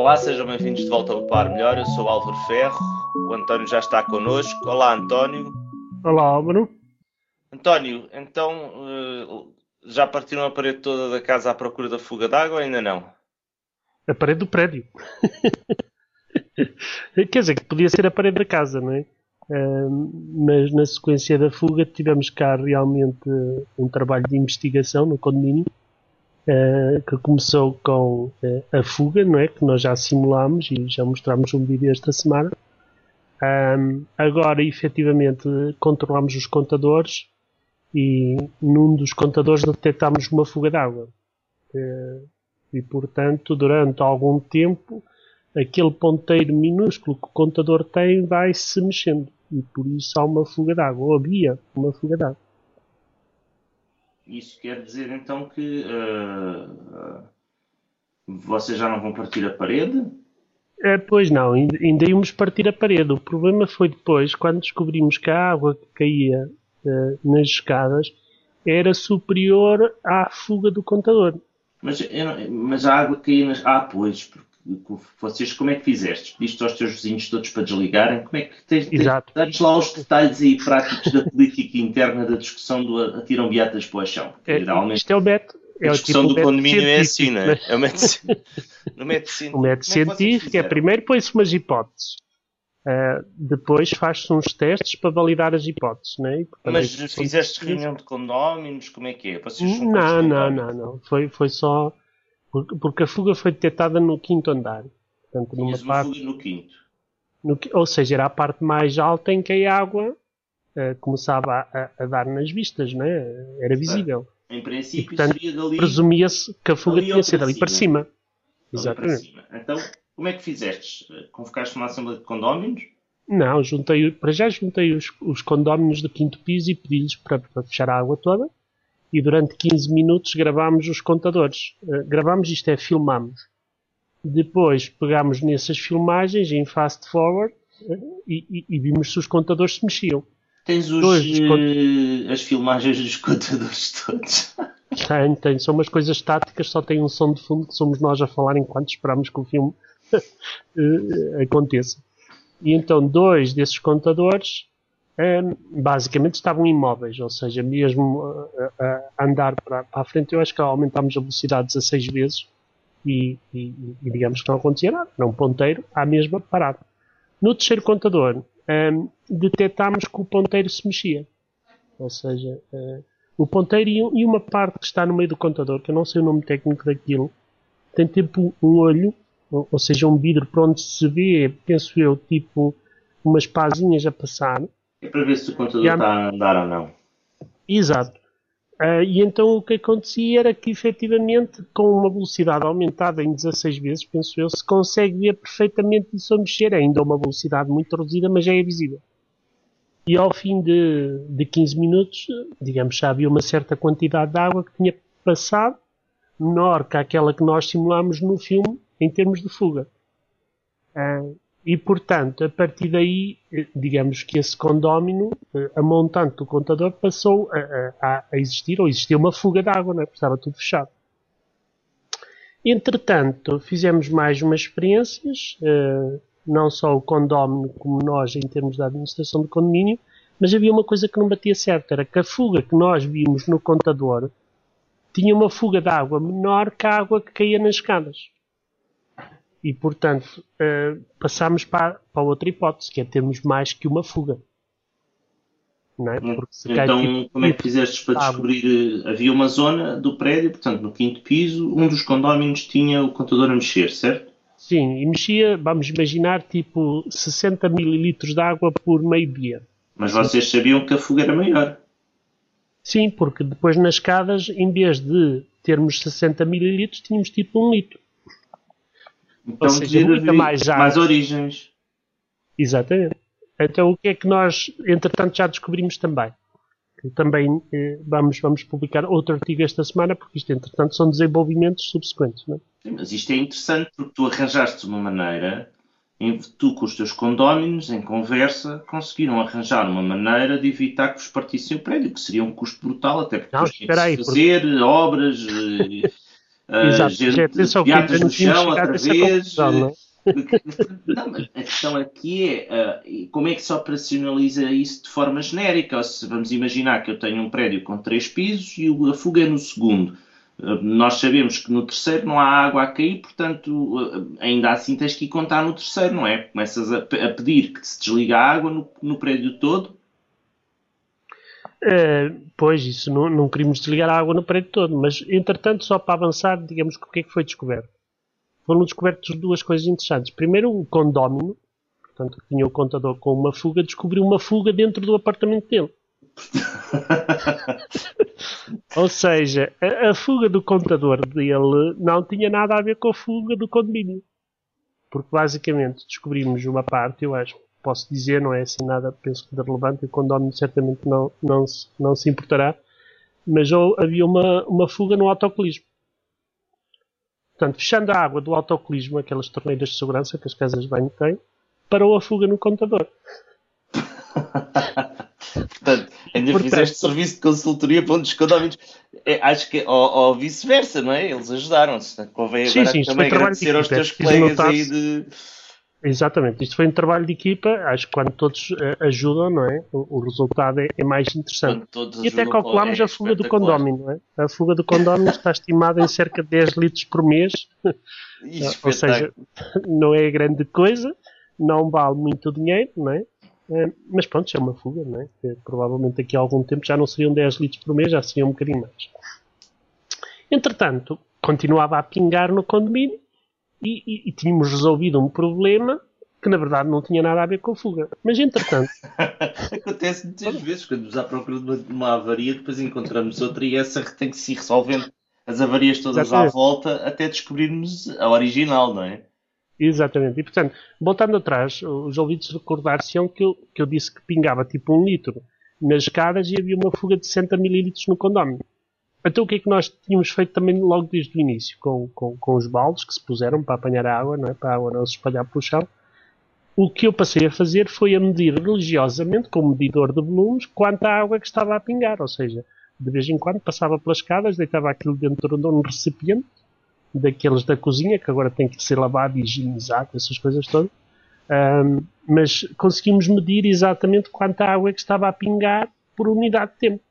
Olá, sejam bem-vindos de volta ao Par Melhor. Eu sou o Álvaro Ferro, o António já está connosco. Olá, António. Olá, Álvaro. António, então eh, já partiram a parede toda da casa à procura da fuga d'água ou ainda não? A parede do prédio. Quer dizer, que podia ser a parede da casa, não é? Uh, mas na sequência da fuga tivemos cá realmente um trabalho de investigação no condomínio uh, que começou com uh, a fuga, não é? Que nós já simulámos e já mostramos um vídeo esta semana. Um, agora, efetivamente, controlamos os contadores e num dos contadores detectámos uma fuga de água. e, portanto, durante algum tempo, aquele ponteiro minúsculo que o contador tem vai se mexendo e por isso há uma fuga de água, ou havia uma fuga de água. Isso quer dizer então que uh, vocês já não vão partir a parede? É, pois não, ainda íamos partir a parede. O problema foi depois, quando descobrimos que a água que caía uh, nas escadas era superior à fuga do contador. Mas, mas a água caía nas. Ah, pois, porque vocês como é que fizeste? Pediste aos teus vizinhos todos para desligarem? Como é que tens, Exato. Dá-nos lá os detalhes aí práticos da política interna da discussão do atiram beatas para o chão. É, isto é o método. É a discussão tipo do condomínio é assim, não é? É o método, no método científico. O método é científico é, primeiro põe-se umas hipóteses. Uh, depois faz-se uns testes para validar as hipóteses, não é? Mas fizeste reunião de condóminos? Como é que é? Vocês não, não, não, não. Foi, foi só porque a fuga foi detectada no quinto andar. Portanto, numa uma parte, fuga no quinto. No, ou seja, era a parte mais alta em que a água uh, começava a, a, dar nas vistas, não é? Era visível. Em princípio, e, portanto, seria dali. Presumia-se que a fuga tinha sido ali para cima. Exatamente. Para cima. Então, como é que fizeste? Convocaste uma assembleia de condóminos? Não, juntei, para já juntei os, os condóminos do quinto piso e pedi-lhes para, para fechar a água toda e durante 15 minutos gravámos os contadores. Uh, gravámos, isto é, filmámos. Depois pegámos nessas filmagens em fast forward uh, e, e, vimos se os contadores se mexiam. Tens os, uh, as filmagens dos contadores todos? Tenho, tenho. São umas coisas táticas, só tem um som de fundo que somos nós a falar enquanto esperamos que o filme aconteça. E então dois desses contadores basicamente estavam imóveis, ou seja, mesmo a, a andar para, para, a frente, eu acho que aumentámos a velocidade 16 vezes e, e, e, digamos que não acontecia nada, não um ponteiro à mesma parado. No terceiro contador, um, detectámos que o ponteiro se mexia, ou seja, uh, o ponteiro e, uma parte que está no meio do contador, que eu não sei o nome técnico daquilo, tem tipo um olho, ou, ou seja, um vidro para onde se vê, penso eu, tipo umas pazinhas a passar, é para ver se o computador está a andar ou não. Exato. Uh, e então o que acontecia era que efetivamente com uma velocidade aumentada em 16 vezes, penso eu, se consegue ver perfeitamente isso a mexer. É ainda uma velocidade muito reduzida, mas já é visível. E ao fim de, de 15 minutos, digamos, já havia uma certa quantidade de água que tinha passado, menor que aquela que nós simulámos no filme em termos de fuga. Uh, e, portanto, a partir daí, eh, digamos que esse condómino, eh, a montante do contador, passou a, a, a existir, ou existia uma fuga de água, não é? porque estava tudo fechado. Entretanto, fizemos mais umas experiências, eh, não só o condómino como nós, em termos da administração do condomínio, mas havia uma coisa que não batia certo, era que a fuga que nós vimos no contador tinha uma fuga de água menor que a água que caía nas escadas. E, portanto, uh, passamos para, para outra hipótese, que é termos mais que uma fuga. Não é? então, tipo, como é que fizeste para descobrir? Eh, havia uma zona do prédio, portanto, no quinto piso, um dos condóminos tinha o contador a mexer, certo? Sim, e mexia, vamos imaginar, tipo 60 mililitros de água por meio dia. Mas vocês sabiam que a fuga era maior? Sim, porque depois nas escadas, em vez de termos 60 mililitros, tínhamos tipo um litro. Então seja, muita mais, mais origens. Exatamente. Então o que é que nós, entretanto, já descobrimos também? Que também eh, vamos, vamos publicar outro artigo esta semana, porque isto, entretanto, são desenvolvimentos subsequentes. Não é? Sim, mas isto é interessante porque tu arranjaste uma maneira, em, tu com os teus condóminos, em conversa, conseguiram arranjar uma maneira de evitar que vos partissem o prédio, que seria um custo brutal, até porque não, espera aí, fazer porque... obras. Exato, gente, piadas no chão outra vez. Não, não, mas a questão aqui é uh, como é que se operacionaliza isso de forma genérica? Ou se vamos imaginar que eu tenho um prédio com três pisos e a fuga é no segundo. Uh, nós sabemos que no terceiro não há água a cair, portanto, uh, ainda assim tens que ir contar no terceiro, não é? Começas a, a pedir que se desliga a água no, no prédio todo. Pois, isso não, não queríamos desligar a água no prédio todo, mas entretanto, só para avançar, digamos que o que é que foi descoberto? foram descobertas duas coisas interessantes. Primeiro, o condómino, portanto, que tinha o contador com uma fuga, descobriu uma fuga dentro do apartamento dele. Ou seja, a, a, fuga do contador dele não tinha nada a ver com a fuga do condomínio. Porque basicamente descobrimos uma parte, eu acho, posso dizer, não é assim nada, penso que de relevante, o condomínio certamente não, não, se, não se importará, mas havia uma, uma fuga no autocolismo. Portanto, fechando a água do autocolismo, aquelas torneiras de segurança que as casas de banho têm, parou a fuga no contador. Portanto, ainda Portanto, fizeste serviço de consultoria para um dos condomínios. É, acho que, ou, ou vice-versa, não é? Eles ajudaram-se. Convém agora sim, também agradecer aos teus colegas aí de Exatamente, isto foi um trabalho de equipa, acho que quando todos uh, ajudam, não é? O, o resultado é, é, mais interessante. E até calculamos é a fuga do condómino, não é? A fuga do condómino está estimada em cerca de 10 litros por mês, ou seja, não é grande coisa, não vale muito dinheiro, não é? Uh, mas pronto, é uma fuga, não é? Que, provavelmente daqui a algum tempo já não seriam 10 litros por mês, já seriam um bocadinho mais. Entretanto, continuava a pingar no condomínio e, e, e, tínhamos resolvido um problema que na verdade não tinha nada a ver com a fuga. Mas entretanto. Acontece muitas vezes, quando nos à procura de uma, avaria, depois encontramos outra e essa tem que se ir resolvendo as avarias todas Exatamente. à volta até descobrirmos a original, não é? Exatamente. E portanto, voltando atrás, os ouvidos recordar-se-ão que eu, que eu disse que pingava tipo um litro nas escadas e havia uma fuga de 60 mililitros no condomínio. Então o que é que nós tínhamos feito também logo desde o início, com, com, com os baldes que se puseram para apanhar a água, não é? para a água não se espalhar pelo chão. O que eu passei a fazer foi a medir religiosamente, com um medidor de volumes, quanta água que estava a pingar. Ou seja, de vez em quando passava pelas escadas, deitava aquilo dentro de um recipiente, daqueles da cozinha, que agora tem que ser lavado e higienizado, essas coisas todas. Um, mas conseguimos medir exatamente quanta água que estava a pingar por unidade de tempo.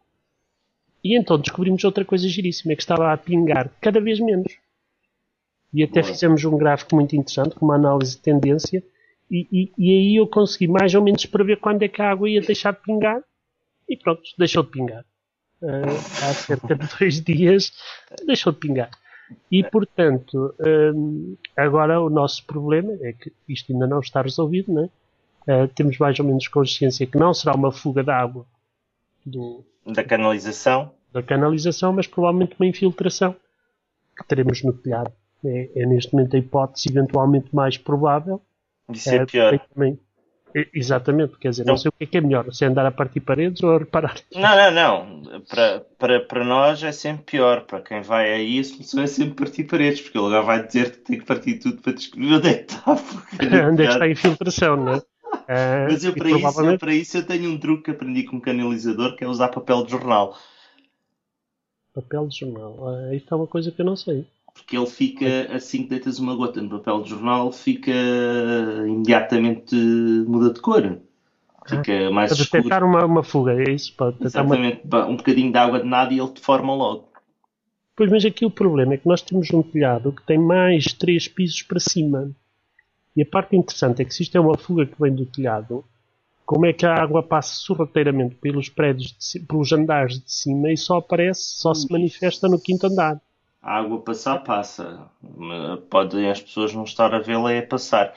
E então descobrimos outra coisa giríssima, é que estava a pingar cada vez menos. E até Boa. fizemos um gráfico muito interessante, com uma análise de tendência, e, e, e, aí eu consegui mais ou menos prever quando é que a água ia deixar de pingar, e pronto, deixou de pingar. Uh, há cerca de dois dias deixou de pingar. E portanto, um, agora o nosso problema é que isto ainda não está resolvido, né? Uh, temos mais ou menos consciência que não será uma fuga de água do, da canalização? Da canalização, mas provavelmente uma infiltração que teremos no telhado. É, é neste momento a hipótese eventualmente mais provável. Isso é, é pior. Também, é, exatamente, quer dizer, então, não sei o que é, que é melhor, se é andar a partir paredes ou a reparar. Não, não, não. Para, para, para nós é sempre pior. Para quem vai aí, a solução é sempre partir paredes, porque ele agora vai dizer que tem que partir tudo para descobrir onde é que está a Onde é que está a infiltração, não é? Mas eu para, provavelmente... isso, eu para isso eu tenho um truque que aprendi com um canalizador que é usar papel de jornal. Papel de jornal? Uh, isso é uma coisa que eu não sei. Porque ele fica, assim que deitas uma gota no papel de jornal, fica imediatamente muda de cor. Fica ah, mais para escuro. detectar uma, uma fuga, é isso? Para Exatamente, uma... um bocadinho de água de nada e ele te forma logo. Pois, mas aqui o problema é que nós temos um telhado que tem mais três pisos para cima. E a parte interessante é que se isto é uma fuga que vem do telhado, como é que a água passa sorrateiramente pelos prédios, de, pelos andares de cima e só aparece, só se manifesta no quinto andar? A água passar, passa. Podem as pessoas não estar a vê-la é passar.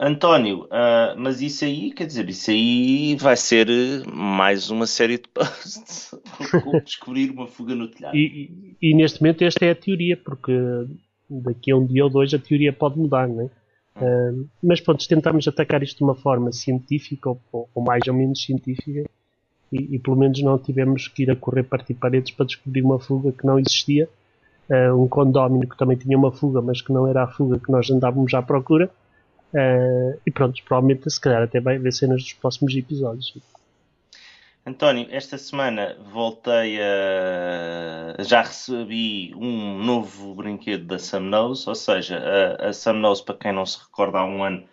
António, uh, mas isso aí, quer dizer, isso aí vai ser mais uma série de posts como descobrir uma fuga no telhado. E, e, e, neste momento esta é a teoria, porque daqui a um dia ou dois a teoria pode mudar, não é? Uh, mas pronto, tentámos atacar isto de uma forma científica, ou, ou mais ou menos científica, e, e, pelo menos não tivemos que ir a correr partir paredes para descobrir uma fuga que não existia. Uh, um condómino que também tinha uma fuga, mas que não era a fuga que nós andávamos à procura. Uh, e pronto, provavelmente se calhar até vai haver cenas dos próximos episódios. António, esta semana voltei a. Já recebi um novo brinquedo da Samnose, ou seja, a, a Samnose, para quem não se recorda, há um ano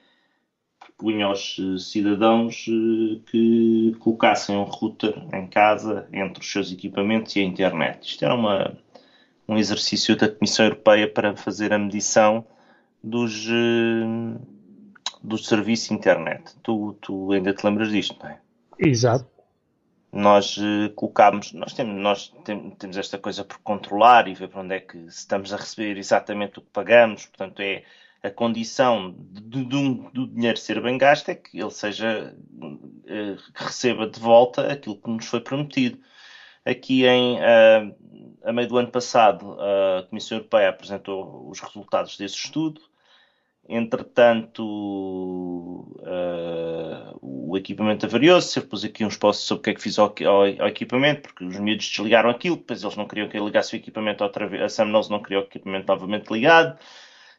propunha aos cidadãos eh, que colocassem um router em casa entre os seus equipamentos e a internet. Isto era uma, um exercício da Comissão Europeia para fazer a medição dos, eh, do serviço internet. Tu, tu ainda te lembras disto, não é? Exato nós uh, colocámos, nós, temos, nós tem, temos esta coisa por controlar e ver para onde é que estamos a receber exatamente o que pagamos, portanto é a condição de, de, do dinheiro ser bem gasto é que ele seja, que receba de volta aquilo que nos foi prometido. Aqui em, uh, a meio do ano passado, a Comissão Europeia apresentou os resultados desse estudo, Entretanto, uh, o equipamento avariou-se. Eu pus aqui uns posts sobre o que é que fiz ao, ao, ao, equipamento, porque os miúdos desligaram aquilo, depois eles não queriam que eu ligasse o equipamento outra vez. A Samnose não queria o equipamento novamente ligado.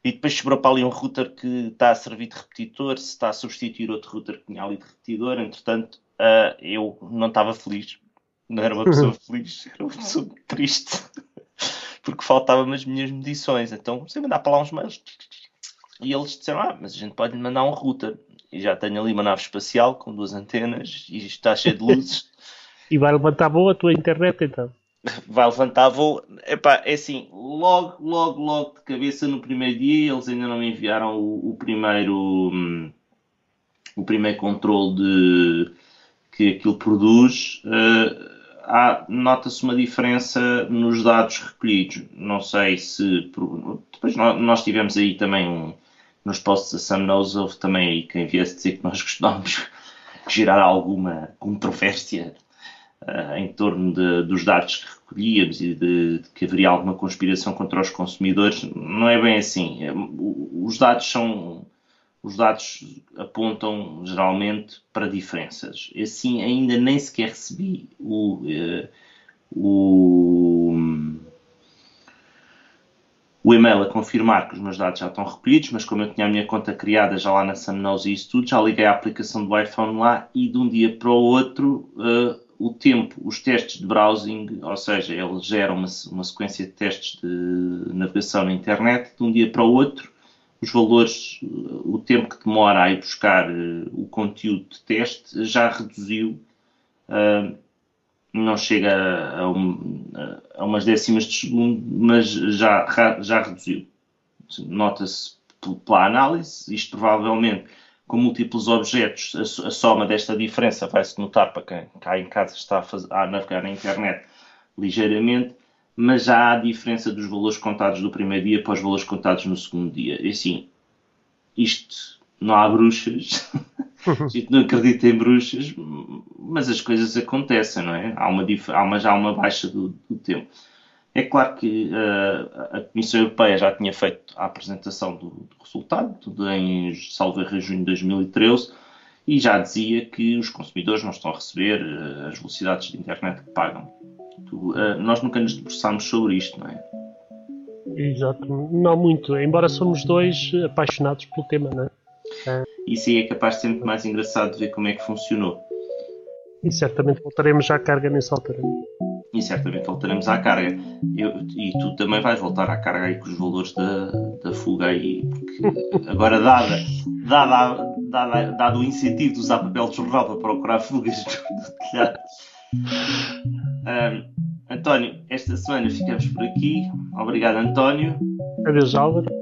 E depois sobrou para ali um router que está a servir de repetidor, se está a substituir outro router que tinha ali de repetidor. Entretanto, uh, eu não estava feliz. Não era uma pessoa feliz, era uma pessoa triste. porque faltavam as minhas medições. Então, você mandar para lá uns mails e eles disseram: Ah, mas a gente pode mandar um router. E já tenho ali uma nave espacial com duas antenas e está cheio de luzes. e vai levantar voo a tua internet então? Vai levantar voo. Epá, é assim, logo, logo, logo de cabeça no primeiro dia, eles ainda não me enviaram o, o primeiro. Hum, o primeiro controle de que aquilo produz. Uh, nota-se uma diferença nos dados recolhidos. Não sei se. Depois nós tivemos aí também um, nos posts da Sam houve também aí quem viesse dizer que nós costumamos gerar alguma controvérsia uh, em torno de, dos dados que recolhíamos e de, de, que haveria alguma conspiração contra os consumidores. Não é bem assim. Os dados são. Os dados apontam geralmente para diferenças. Assim, ainda nem sequer recebi o, uh, o o e-mail a confirmar que os meus dados já estão recolhidos, mas como eu tinha a minha conta criada já lá na Samnose e isso tudo, já liguei a aplicação do iPhone lá e de um dia para o outro uh, o tempo, os testes de browsing, ou seja, ele gera uma, uma sequência de testes de navegação na internet, de um dia para o outro, os valores, o tempo que demora a ir buscar uh, o conteúdo de teste já reduziu. Uh, não chega a, um, a umas décimas de segundo, mas já, já reduziu. Nota-se pela análise, isto provavelmente com múltiplos objetos, a, a soma desta diferença vai-se notar para quem cá em casa está a, fazer, a, navegar na internet ligeiramente, mas já há diferença dos valores contados do primeiro dia para os valores contados no segundo dia. E assim, isto não há bruxas, a gente não acredita em bruxas, mas as coisas acontecem, não é? Há uma, há uma já há uma baixa do, do tempo. É claro que uh, a Comissão Europeia já tinha feito a apresentação do, do resultado em salvo em junho de 2013 e já dizia que os consumidores não estão a receber uh, as velocidades de internet que pagam. Uh, nós nunca nos debruçámos sobre isto, não é? Exato, não muito, embora somos dois apaixonados pelo tema, não? É. Isso aí é capaz de ser muito mais engraçado de ver como é que funcionou. E certamente voltaremos à carga nessa altura. E certamente voltaremos à carga. Eu, e tu também vais voltar à carga aí com os valores da, da fuga aí. Porque agora, dada, dada, dada, dado o incentivo de usar papel de jornal para procurar fugas do telhado. Um, António, esta semana ficamos por aqui. Obrigado, António. Adeus, Álvaro.